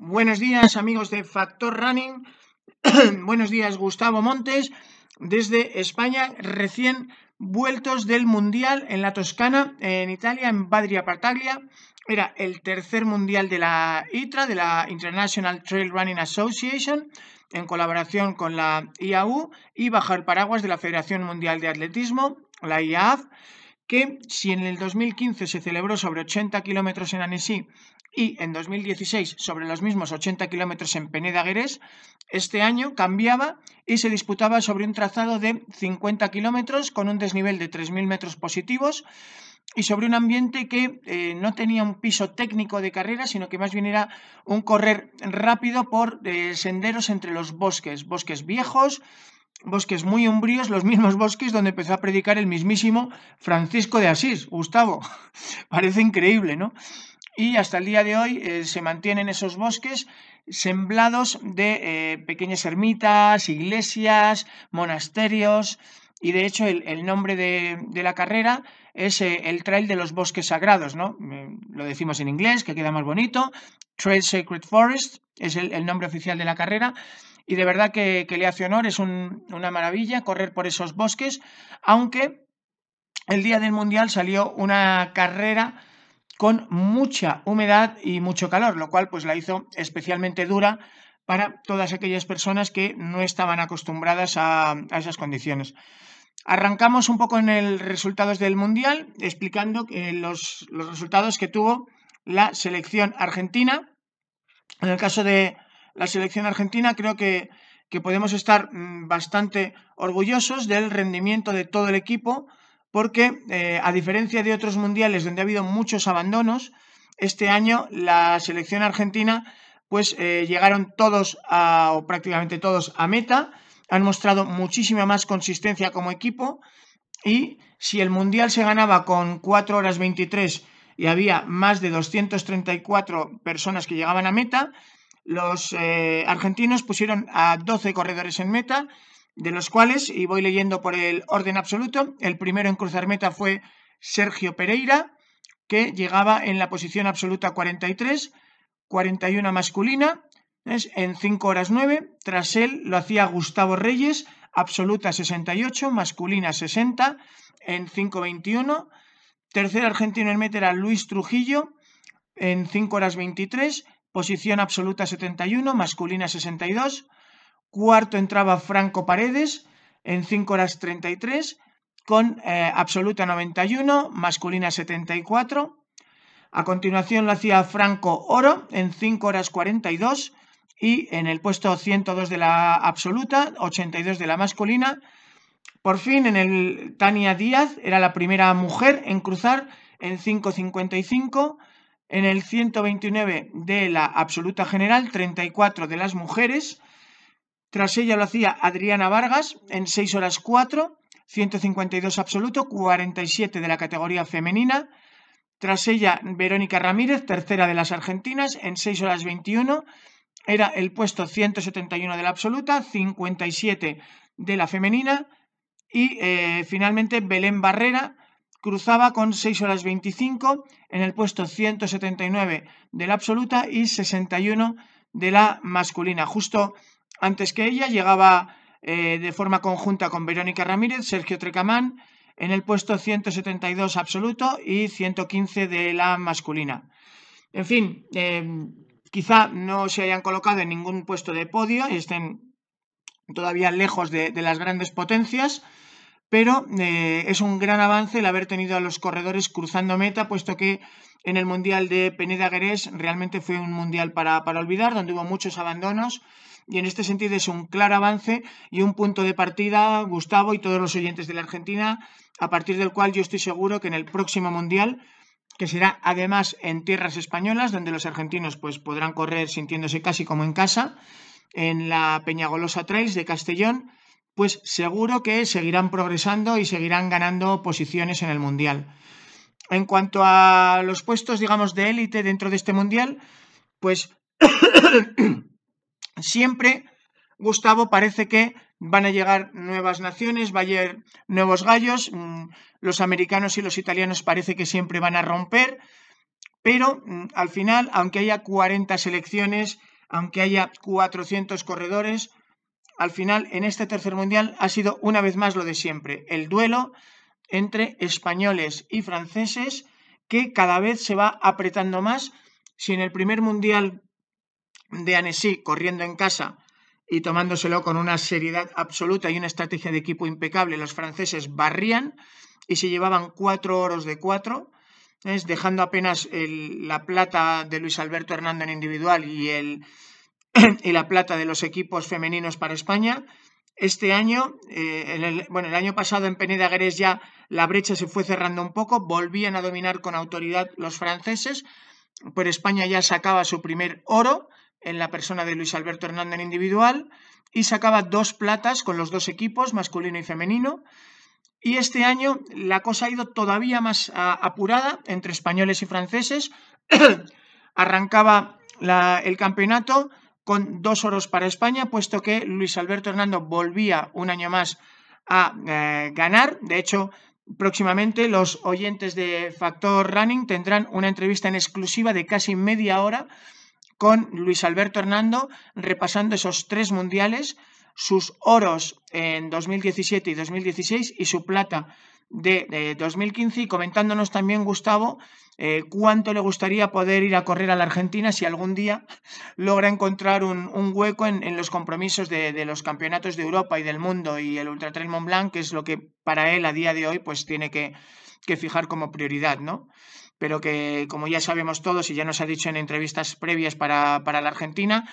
Buenos días amigos de Factor Running. Buenos días Gustavo Montes desde España, recién vueltos del Mundial en la Toscana, en Italia, en Badria Partaglia. Era el tercer Mundial de la ITRA, de la International Trail Running Association, en colaboración con la IAU y bajo el paraguas de la Federación Mundial de Atletismo, la IAAF que si en el 2015 se celebró sobre 80 kilómetros en Annecy y en 2016 sobre los mismos 80 kilómetros en Peneda este año cambiaba y se disputaba sobre un trazado de 50 kilómetros con un desnivel de 3.000 metros positivos y sobre un ambiente que eh, no tenía un piso técnico de carrera, sino que más bien era un correr rápido por eh, senderos entre los bosques, bosques viejos, bosques muy umbríos, los mismos bosques donde empezó a predicar el mismísimo Francisco de Asís, Gustavo. Parece increíble, ¿no? Y hasta el día de hoy eh, se mantienen esos bosques semblados de pequeñas ermitas, iglesias, monasterios, y de hecho el, nombre de, la carrera es eh, el Trail de los Bosques Sagrados, ¿no? lo decimos en inglés, que queda más bonito. Trail Sacred Forest es el nombre oficial de la carrera y de verdad que, le hace honor, es una maravilla correr por esos bosques, aunque el día del Mundial salió una carrera con mucha humedad y mucho calor, lo cual pues la hizo especialmente dura para todas aquellas personas que no estaban acostumbradas a, esas condiciones. Arrancamos un poco en el resultados del Mundial, explicando los, los resultados que tuvo la selección argentina. En el caso de, la selección argentina, creo que, podemos estar mm, bastante orgullosos del rendimiento de todo el equipo, porque eh, a diferencia de otros mundiales donde ha habido muchos abandonos, este año la selección argentina pues eh, llegaron todos o prácticamente todos a meta, han mostrado muchísima más consistencia como equipo y si el mundial se ganaba con 4 horas 23 y había más de 234 personas que llegaban a meta, los eh, argentinos pusieron a 12 corredores en meta, de los cuales, y voy leyendo por el orden absoluto, el primero en cruzar meta fue Sergio Pereira, que llegaba en la posición absoluta 43, 41 masculina, en 5 horas 9. Tras él lo hacía Gustavo Reyes, absoluta 68, masculina 60, en 5.21. Tercer argentino en meta era Luis Trujillo, en 5 horas 23 posición absoluta 71, masculina 62. Cuarto entraba Franco Paredes en 5 horas 33, con eh, absoluta 91, masculina 74. A continuación lo hacía Franco Oro en 5 horas 42 y en el puesto 102 de la absoluta, 82 de la masculina. Por fin en el Tania Díaz era la primera mujer en cruzar en 5.55 en el 129 de la absoluta general, 34 de las mujeres. Tras ella lo hacía Adriana Vargas en 6 horas 4, 152 absoluto, 47 de la categoría femenina. Tras ella Verónica Ramírez, tercera de las argentinas, en 6 horas 21. Era el puesto 171 de la absoluta, 57 de la femenina. Y eh, finalmente Belén Barrera, cruzaba con 6 horas 25 en el puesto 179 de la absoluta y 61 de la masculina. Justo antes que ella llegaba eh, de forma conjunta con Verónica Ramírez, Sergio Trecamán en el puesto 172 absoluto y 115 de la masculina. En fin, eh, quizá no se hayan colocado en ningún puesto de podio, estén todavía lejos de las grandes potencias, pero eh, es un gran avance el haber tenido a los corredores cruzando meta, puesto que en el Mundial de Peneda Gerés realmente fue un Mundial para olvidar, donde hubo muchos abandonos, y en este sentido es un claro avance y un punto de partida, Gustavo y todos los oyentes de la Argentina, a partir del cual yo estoy seguro que en el próximo Mundial que será además en tierras españolas, donde los argentinos pues, podrán correr sintiéndose casi como en casa, en la Peñagolosa Trails de Castellón, pues seguro que seguirán progresando y seguirán ganando posiciones en el Mundial. En cuanto a los puestos, digamos, de élite dentro de este Mundial, pues siempre, Gustavo, parece que van a llegar nuevas naciones, va a haber nuevos gallos, mm, los americanos y los italianos parece que siempre van a romper, pero mm, al final, aunque haya 40 selecciones, aunque haya 400 corredores, al final en este tercer mundial ha sido una vez más lo de siempre, el duelo entre españoles y franceses que cada vez se va apretando más. Si en el primer mundial de Annecy, corriendo en casa y tomándoselo con una seriedad absoluta y una estrategia de equipo impecable, los franceses barrían y se llevaban cuatro oros de cuatro, es dejando apenas la plata de Luis Alberto Hernando en individual y, el, y la plata de los equipos femeninos para España. Este año, eh, el, bueno, el año pasado en Peneda ya la brecha se fue cerrando un poco, volvían a dominar con autoridad los franceses, pero España ya sacaba su primer oro en la persona de Luis Alberto Hernández individual y sacaba dos platas con los dos equipos, masculino y femenino. Y este año la cosa ha ido todavía más apurada entre españoles y franceses. Arrancaba el campeonato con dos oros para España, puesto que Luis Alberto Hernando volvía un año más a eh, ganar. De hecho, próximamente los oyentes de Factor Running tendrán una entrevista en exclusiva de casi media hora con Luis Alberto Hernando repasando esos tres mundiales, sus oros en 2017 y 2016 y su plata de, 2015 y comentándonos también Gustavo eh, cuánto le gustaría poder ir a correr a la Argentina si algún día logra encontrar un, hueco en, los compromisos de, los campeonatos de Europa y del mundo y el Ultra Trail Mont Blanc, que es lo que para él a día de hoy pues tiene que, que fijar como prioridad, ¿no? Pero que, como ya sabemos todos y ya nos ha dicho en entrevistas previas para, la Argentina,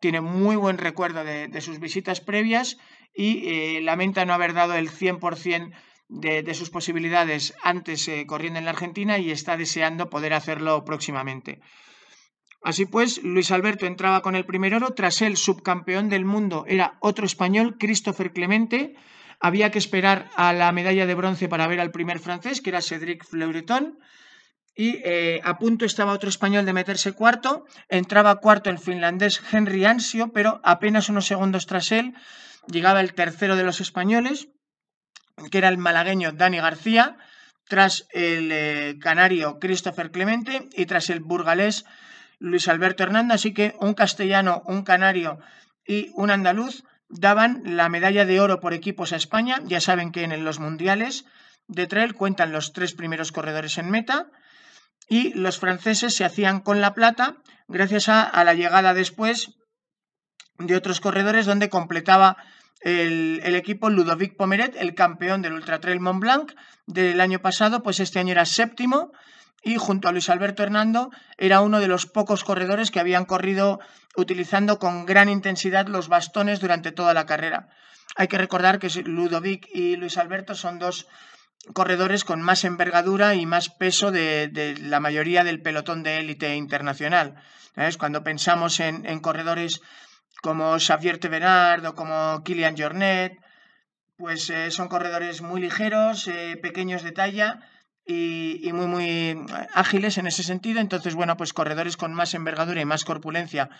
tiene muy buen recuerdo de, sus visitas previas y eh, lamenta no haber dado el 100% de, de, sus posibilidades antes eh, corriendo en la Argentina y está deseando poder hacerlo próximamente. Así pues, Luis Alberto entraba con el primer oro, tras el subcampeón del mundo era otro español, Christopher Clemente, había que esperar a la medalla de bronce para ver al primer francés, que era Cédric Fleureton, y eh, a punto estaba otro español de meterse cuarto, entraba cuarto el finlandés Henry Ansio, pero apenas unos segundos tras él llegaba el tercero de los españoles, que era el malagueño Dani García, tras el eh, canario Christopher Clemente y tras el burgalés Luis Alberto Hernández, así que un castellano, un canario y un andaluz daban la medalla de oro por equipos a España. Ya saben que en los mundiales de trail cuentan los tres primeros corredores en meta y los franceses se hacían con la plata gracias a, la llegada después de otros corredores donde completaba el, equipo Ludovic Pomeret, el campeón del Ultra Trail Mont Blanc del año pasado, pues este año era séptimo y junto a Luis Alberto Hernando era uno de los pocos corredores que habían corrido utilizando con gran intensidad los bastones durante toda la carrera. Hay que recordar que Ludovic y Luis Alberto son dos corredores con más envergadura y más peso de, la mayoría del pelotón de élite internacional. Cuando pensamos en, corredores como Xavier Tevenard o como Kilian Jornet, pues eh, son corredores muy ligeros, eh, pequeños de talla y, muy, muy ágiles en ese sentido. Entonces, bueno, pues corredores con más envergadura y más corpulencia,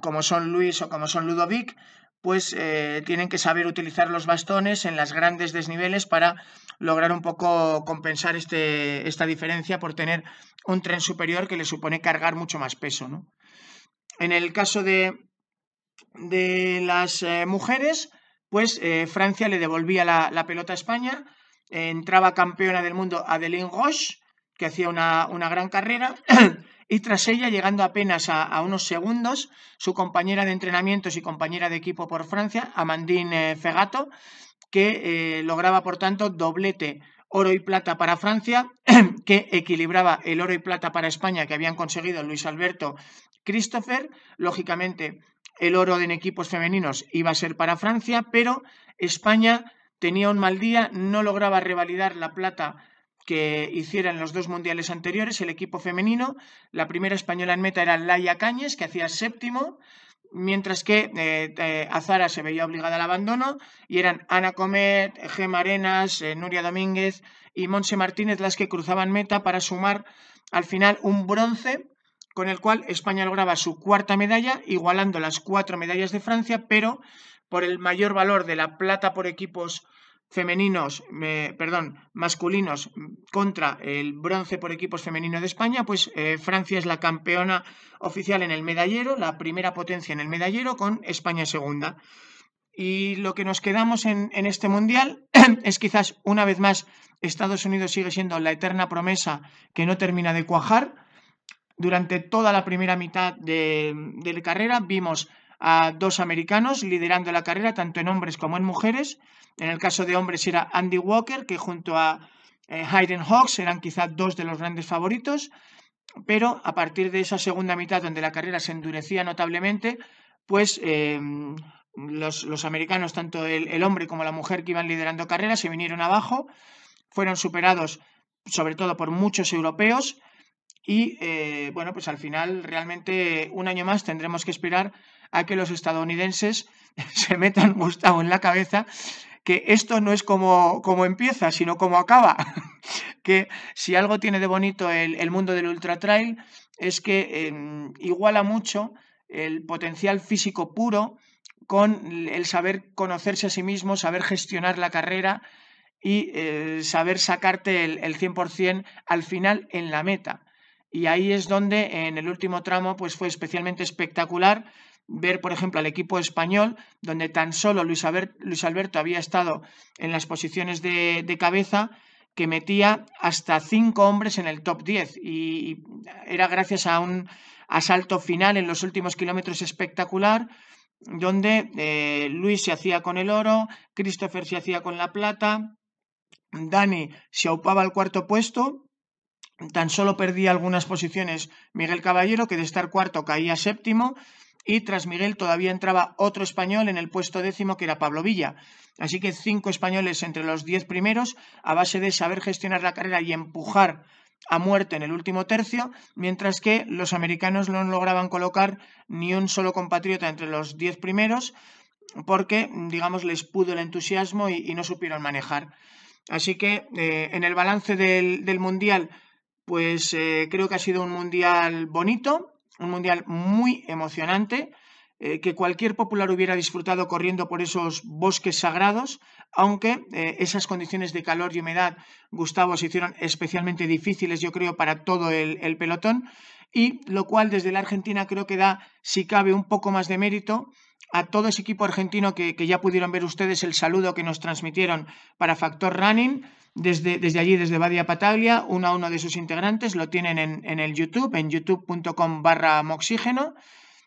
como son Luis o como son Ludovic, pues eh, tienen que saber utilizar los bastones en las grandes desniveles para lograr un poco compensar este, esta diferencia por tener un tren superior que le supone cargar mucho más peso. En el caso de, de las eh, mujeres, pues eh, Francia le devolvía la, pelota a España, entraba campeona del mundo Adeline Roche, que hacía una, una gran carrera, y tras ella, llegando apenas a, unos segundos, su compañera de entrenamientos y compañera de equipo por Francia, Amandine Fegato, que eh, lograba, por tanto, doblete oro y plata para Francia, que equilibraba el oro y plata para España que habían conseguido Luis Alberto Christopher. Lógicamente, el oro en equipos femeninos iba a ser para Francia, pero España tenía un mal día, no lograba revalidar la plata que hiciera en los dos mundiales anteriores el equipo femenino. La primera española en meta era Laia Cañes, que hacía séptimo, mientras que eh, eh, Azara se veía obligada al abandono y eran Ana Comet, Gema Arenas, eh, Nuria Domínguez y Monse Martínez las que cruzaban meta para sumar al final un bronce con el cual España lograba su cuarta medalla, igualando las cuatro medallas de Francia, pero por el mayor valor de la plata por equipos femeninos, perdón, masculinos contra el bronce por equipos femenino de España, pues eh, Francia es la campeona oficial en el medallero, la primera potencia en el medallero, con España segunda. Y lo que nos quedamos en, este mundial es quizás una vez más Estados Unidos sigue siendo la eterna promesa que no termina de cuajar. Durante toda la primera mitad de, de la carrera vimos a dos americanos liderando la carrera, tanto en hombres como en mujeres. En el caso de hombres era Andy Walker, que junto a eh, Hayden Hawks eran quizá dos de los grandes favoritos, pero a partir de esa segunda mitad donde la carrera se endurecía notablemente, pues em, los, americanos, tanto el, hombre como la mujer que iban liderando carrera, se vinieron abajo, fueron superados sobre todo por muchos europeos y eh, bueno, pues al final realmente un año más tendremos que esperar a que los estadounidenses se metan Gustavo en la cabeza que esto no es como, como empieza, sino como acaba. que si algo tiene de bonito el, mundo del ultra trail es que em, iguala mucho el potencial físico puro con el saber conocerse a sí mismo, saber gestionar la carrera y eh, saber sacarte el, el 100% al final en la meta. Y ahí es donde en el último tramo pues fue especialmente espectacular ver, por ejemplo, al equipo español, donde tan solo Luis, Alberto había estado en las posiciones de, cabeza, que metía hasta cinco hombres en el top 10 y era gracias a un asalto final en los últimos kilómetros espectacular donde eh, Luis se hacía con el oro, Christopher se hacía con la plata, Dani se aupaba al cuarto puesto, tan solo perdía algunas posiciones Miguel Caballero, que de estar cuarto caía séptimo, y tras Miguel todavía entraba otro español en el puesto décimo que era Pablo Villa. Así que cinco españoles entre los diez primeros a base de saber gestionar la carrera y empujar a muerte en el último tercio, mientras que los americanos no lograban colocar ni un solo compatriota entre los diez primeros porque, digamos, les pudo el entusiasmo y, no supieron manejar. Así que eh, en el balance del, Mundial, pues eh, creo que ha sido un Mundial bonito, un mundial muy emocionante, eh, que cualquier popular hubiera disfrutado corriendo por esos bosques sagrados, aunque eh, esas condiciones de calor y humedad, Gustavo, se hicieron especialmente difíciles, yo creo, para todo el, pelotón, y lo cual desde la Argentina creo que da, si cabe, un poco más de mérito a todo ese equipo argentino que, ya pudieron ver ustedes el saludo que nos transmitieron para Factor Running, desde, desde, allí, desde Badia Pataglia, uno a uno de sus integrantes, lo tienen en, en el YouTube, en youtube.com barra moxígeno.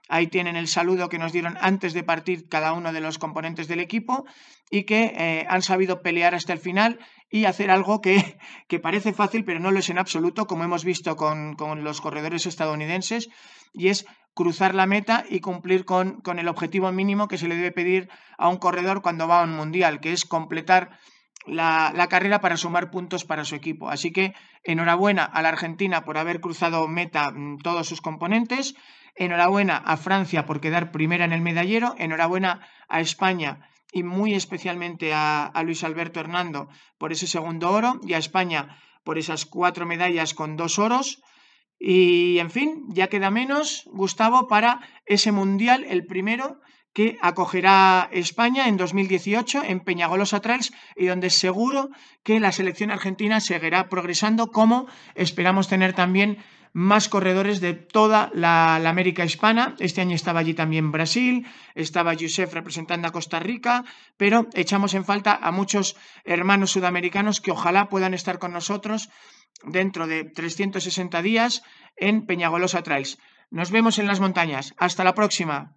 Ahí tienen el saludo que nos dieron antes de partir cada uno de los componentes del equipo y que eh, han sabido pelear hasta el final y hacer algo que, que, parece fácil, pero no lo es en absoluto, como hemos visto con, con los corredores estadounidenses, y es cruzar la meta y cumplir con, con, el objetivo mínimo que se le debe pedir a un corredor cuando va a un mundial, que es completar la, la, carrera para sumar puntos para su equipo. Así que enhorabuena a la Argentina por haber cruzado meta mm, todos sus componentes, enhorabuena a Francia por quedar primera en el medallero, enhorabuena a España y muy especialmente a, a Luis Alberto Hernando por ese segundo oro y a España por esas cuatro medallas con dos oros. Y en fin, ya queda menos, Gustavo, para ese mundial, el primero, que acogerá España en 2018 en Peñagolosa Trails y donde seguro que la selección argentina seguirá progresando como esperamos tener también más corredores de toda la, América hispana. Este año estaba allí también Brasil, estaba Yusef representando a Costa Rica, pero echamos en falta a muchos hermanos sudamericanos que ojalá puedan estar con nosotros dentro de 360 días en Peñagolosa Trails. Nos vemos en las montañas. Hasta la próxima.